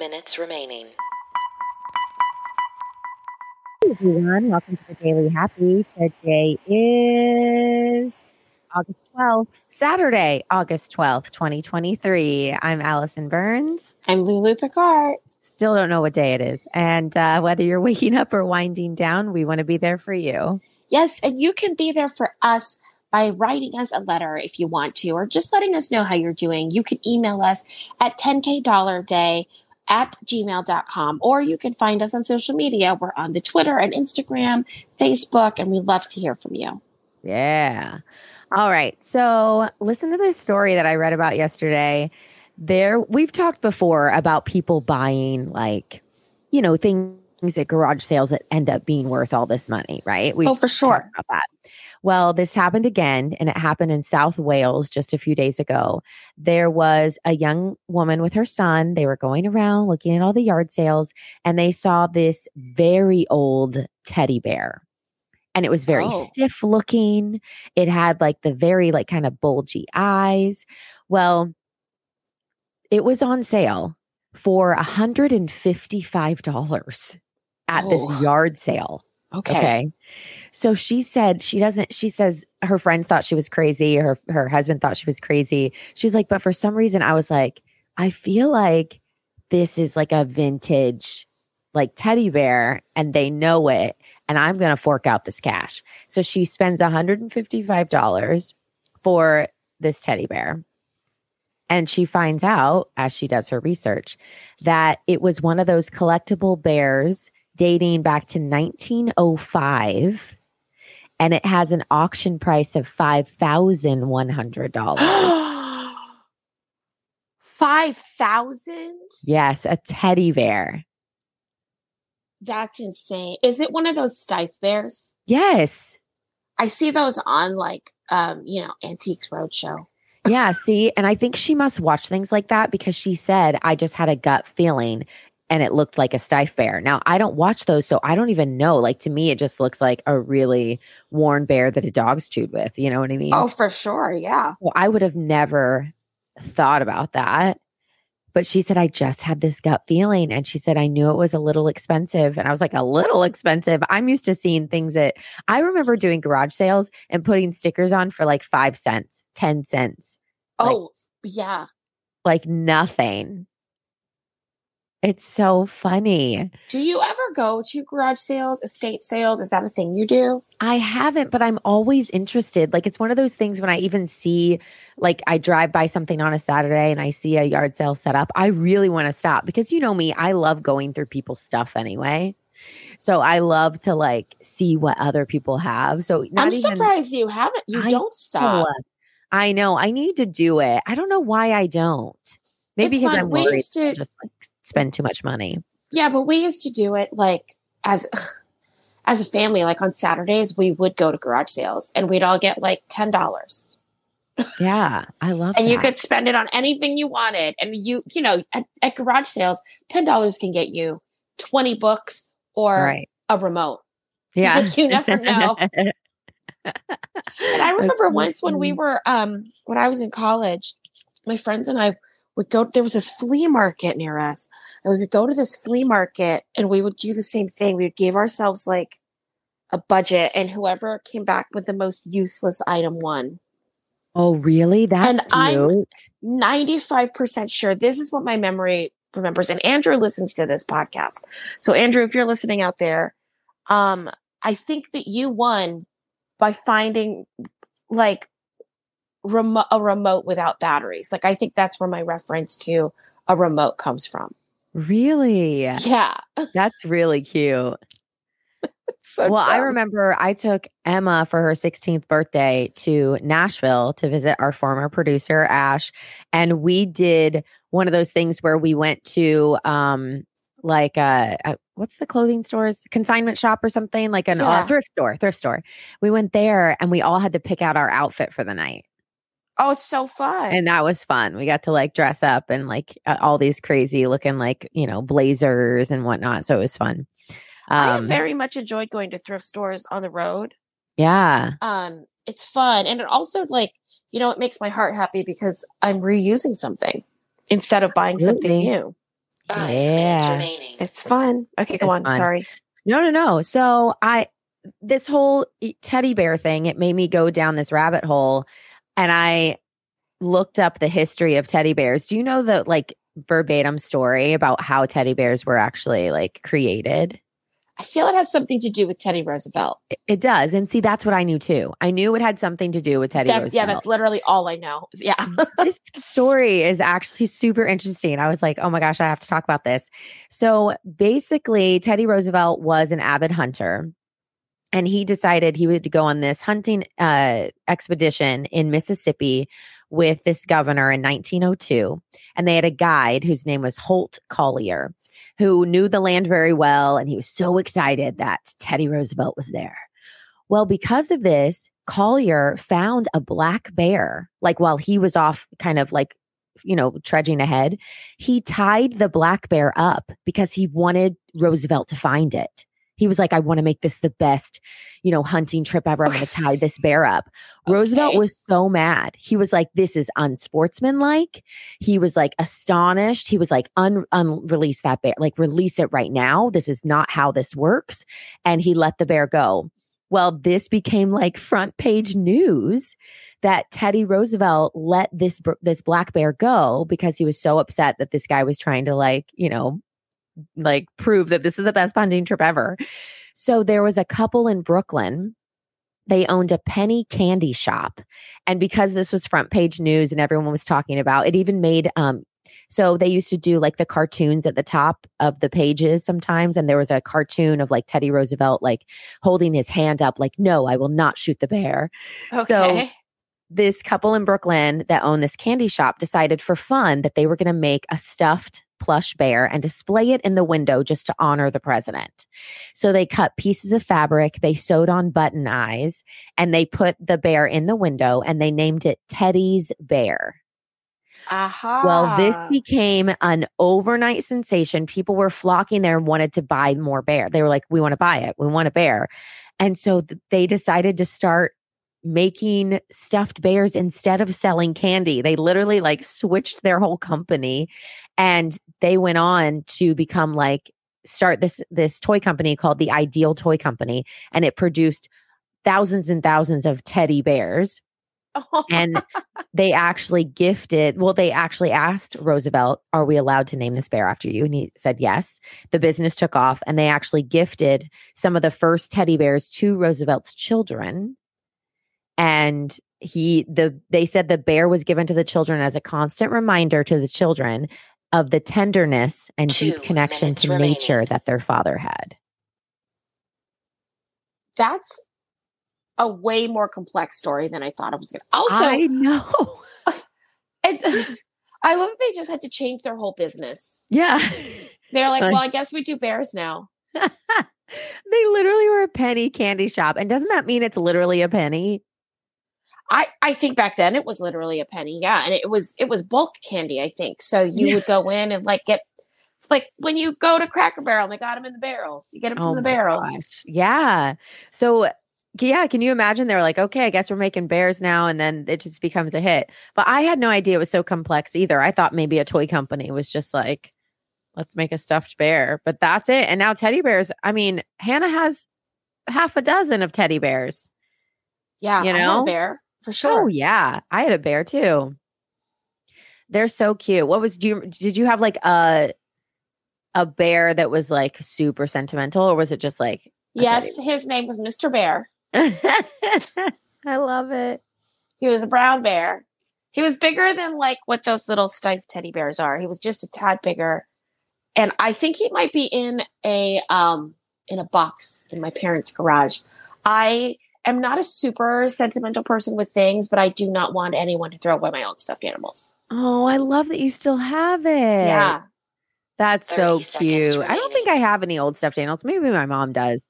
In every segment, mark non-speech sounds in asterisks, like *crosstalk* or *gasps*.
minutes remaining. Hey everyone, welcome to the Daily Happy. Today is August 12th, Saturday, August 12th, 2023. I'm Allison Burns. I'm Lulu Picard. Still don't know what day it is. And uh, whether you're waking up or winding down, we want to be there for you. Yes, and you can be there for us by writing us a letter if you want to, or just letting us know how you're doing. You can email us at 10k dollar day at gmail.com, or you can find us on social media. We're on the Twitter and Instagram, Facebook, and we love to hear from you. Yeah. All right. So listen to this story that I read about yesterday. There, we've talked before about people buying like, you know, things at garage sales that end up being worth all this money, right? we oh, for sure. About that. Well, this happened again, and it happened in South Wales just a few days ago. There was a young woman with her son. They were going around looking at all the yard sales, and they saw this very old teddy bear. And it was very Oh. stiff looking. It had like the very, like, kind of bulgy eyes. Well, it was on sale for $155 at Oh. this yard sale. Okay. So she said she doesn't she says her friends thought she was crazy, her her husband thought she was crazy. She's like, but for some reason I was like, I feel like this is like a vintage like teddy bear and they know it and I'm going to fork out this cash. So she spends $155 for this teddy bear. And she finds out as she does her research that it was one of those collectible bears dating back to 1905 and it has an auction price of $5,100. *gasps* Five thousand? yes, a teddy bear. That's insane. Is it one of those Steiff bears? Yes. I see those on like um, you know, Antiques Roadshow. Yeah, see, and I think she must watch things like that because she said I just had a gut feeling and it looked like a Steiff bear. Now, I don't watch those so I don't even know. Like to me it just looks like a really worn bear that a dog's chewed with, you know what I mean? Oh, for sure. Yeah. Well, I would have never thought about that. But she said, I just had this gut feeling. And she said, I knew it was a little expensive. And I was like, a little expensive. I'm used to seeing things that I remember doing garage sales and putting stickers on for like five cents, 10 cents, Like- Oh, yeah. like nothing. It's so funny. Do you ever go to garage sales, estate sales? Is that a thing you do? I haven't, but I'm always interested. Like it's one of those things when I even see, like I drive by something on a Saturday and I see a yard sale set up, I really want to stop because you know me, I love going through people's stuff anyway. So I love to like see what other people have. So not I'm even surprised you haven't. You I don't stop. I know I need to do it. I don't know why I don't. Maybe It's because fun. I'm We worried used to to- just like spend too much money. Yeah, but we used to do it like as as a family. Like on Saturdays, we would go to garage sales and we'd all get like ten dollars, Yeah, I love and you could spend it on anything you wanted. And you, you know, at, at garage sales, ten dollars can get you twenty books or right. a remote. Yeah. *laughs* Like, you never know. *laughs* And I remember once when we were um when I was in college, my friends and I would go there was this flea market near us. And we would go to this flea market and we would do the same thing. We would give ourselves like a budget and whoever came back with the most useless item won. Oh, really? That's And I'm- 95% sure this is what my memory remembers and Andrew listens to this podcast. So Andrew, if you're listening out there, um I think that you won by finding like remo- a remote without batteries. Like I think that's where my reference to a remote comes from. Really? Yeah. *laughs* That's really cute. So well, I remember I took Emma for her 16th birthday to Nashville to visit our former producer, Ash. And we did one of those things where we went to, um, like a, a what's the clothing stores consignment shop or something like an uh, thrift store thrift store we went there and we all had to pick out our outfit for the night Oh, it's so fun. and that was fun we got to like dress up and like all these crazy looking like you know blazers and whatnot so it was fun I um very much enjoyed going to thrift stores on the road. yeah Um, it's fun, and it also like you know it makes my heart happy because I'm reusing something instead of buying something new. Yeah. minutes remaining. It's fun. Okay, go It's on. fun. Sorry. No, no, no. So I this whole teddy bear thing, it made me go down this rabbit hole and I looked up the history of teddy bears. Do you know the like verbatim story about how teddy bears were actually like created? I feel it has something to do with Teddy Roosevelt. It, it does. And see, that's what I knew too. I knew it had something to do with Teddy That- Roosevelt. yeah, that's literally all I know. *laughs* Yeah. this story is actually super interesting. I was like, oh my gosh, I have to talk about this. So basically, Teddy Roosevelt was an avid hunter. And he decided he would go on this hunting uh, expedition in Mississippi with this governor in 1902. And they had a guide whose name was Holt Collier, who knew the land very well. And he was so excited that Teddy Roosevelt was there. Well, because of this, Collier found a black bear, like while he was off kind of like, you know, trudging ahead. He tied the black bear up because he wanted Roosevelt to find it. He was like, I want to make this the best, you know, hunting trip ever. I'm going to tie this bear up. Roosevelt was so mad. He was like, this is unsportsmanlike. He was like astonished. He was like, un- unrelease that bear, like release it right now. This is not how this works. And he let the bear go. Well, this became like front page news that Teddy Roosevelt let this br- this black bear go because he was so upset that this guy was trying to like, you know, like prove that this is the best hunting trip ever. So there was a couple in Brooklyn. They owned a penny candy shop. And because this was front page news and everyone was talking about it, even made um so they used to do like the cartoons at the top of the pages sometimes. And there was a cartoon of like Teddy Roosevelt like holding his hand up, like, no, I will not shoot the bear Okay. this couple in Brooklyn that owned this candy shop decided for fun that they were going to make a stuffed plush bear and display it in the window just to honor the president. So they cut pieces of fabric, they sewed on button eyes, and they put the bear in the window and they named it Teddy's Bear. Aha. Well, this became an overnight sensation. People were flocking there and wanted to buy more bear. They were like, we want to buy it. We want a bear. And so th- they decided to start making stuffed bears instead of selling candy. They literally like switched their whole company and they went on to become like start this this toy company called the Ideal Toy Company and it produced thousands and thousands of teddy bears. And *laughs* they actually gifted well they actually asked roosevelt are we allowed to name this bear after you? And he said yes. The business took off and they actually gifted some of the first teddy bears to roosevelt's children and he the they said the bear was given to the children as a constant reminder to the children of the tenderness and Two deep connection to remaining. nature that their father had That's a way more complex story than I thought it was going to. Also, i know *laughs* it, *laughs* I love that they just had to change their whole business. yeah They're like, Like- well, I guess we do bears now. *laughs* they literally were a penny candy shop. And doesn't that mean it's literally a penny? I, I think back then it was literally a penny, yeah, and it was it was bulk candy. I think so. You Yeah. would go in and like get like when you go to Cracker Barrel, and they got them in the barrels. You get them from oh the Oh barrels. gosh. Yeah. So yeah, can you imagine? They're like, okay, I guess we're making bears now, and then it just becomes a hit. But I had no idea it was so complex either. I thought maybe a toy company was just like, let's make a stuffed bear. But that's it. And now teddy bears. I mean, Hannah has half a dozen of teddy bears. Yeah, You I had a know? bear for Oh sure. yeah, I had a bear too. They're so cute. What was do you did you have like a a bear that was like super sentimental or was it just like yes, his name was Mr. Bear. *laughs* I love it. He was a brown bear. He was bigger than like what those little stuffed teddy bears are. He was just a tad bigger. And I think he might be in a um in a box in my parents' garage. I am not a super sentimental person with things, but I do not want anyone to throw away my own stuffed animals. Oh, I love that you still have it. Yeah. That's so 30 seconds cute. I don't think I have any old stuffed animals. Maybe my mom does.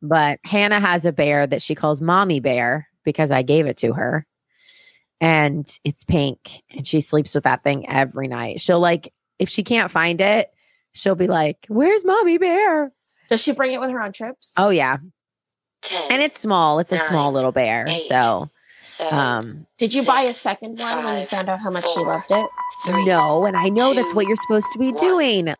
But Hannah has a bear that she calls Mommy Bear because I gave it to her. And it's pink. And she sleeps with that thing every night. She'll like, if she can't find it, she'll be like, Where's Mommy Bear? Does she bring it with her on trips? Oh, yeah. Ten. And it's small. It's a small little bear. eight, so, seven, um, Did you buy a second one when you found out how much she loved it? three, no. And I know that's what you're supposed to be one. doing.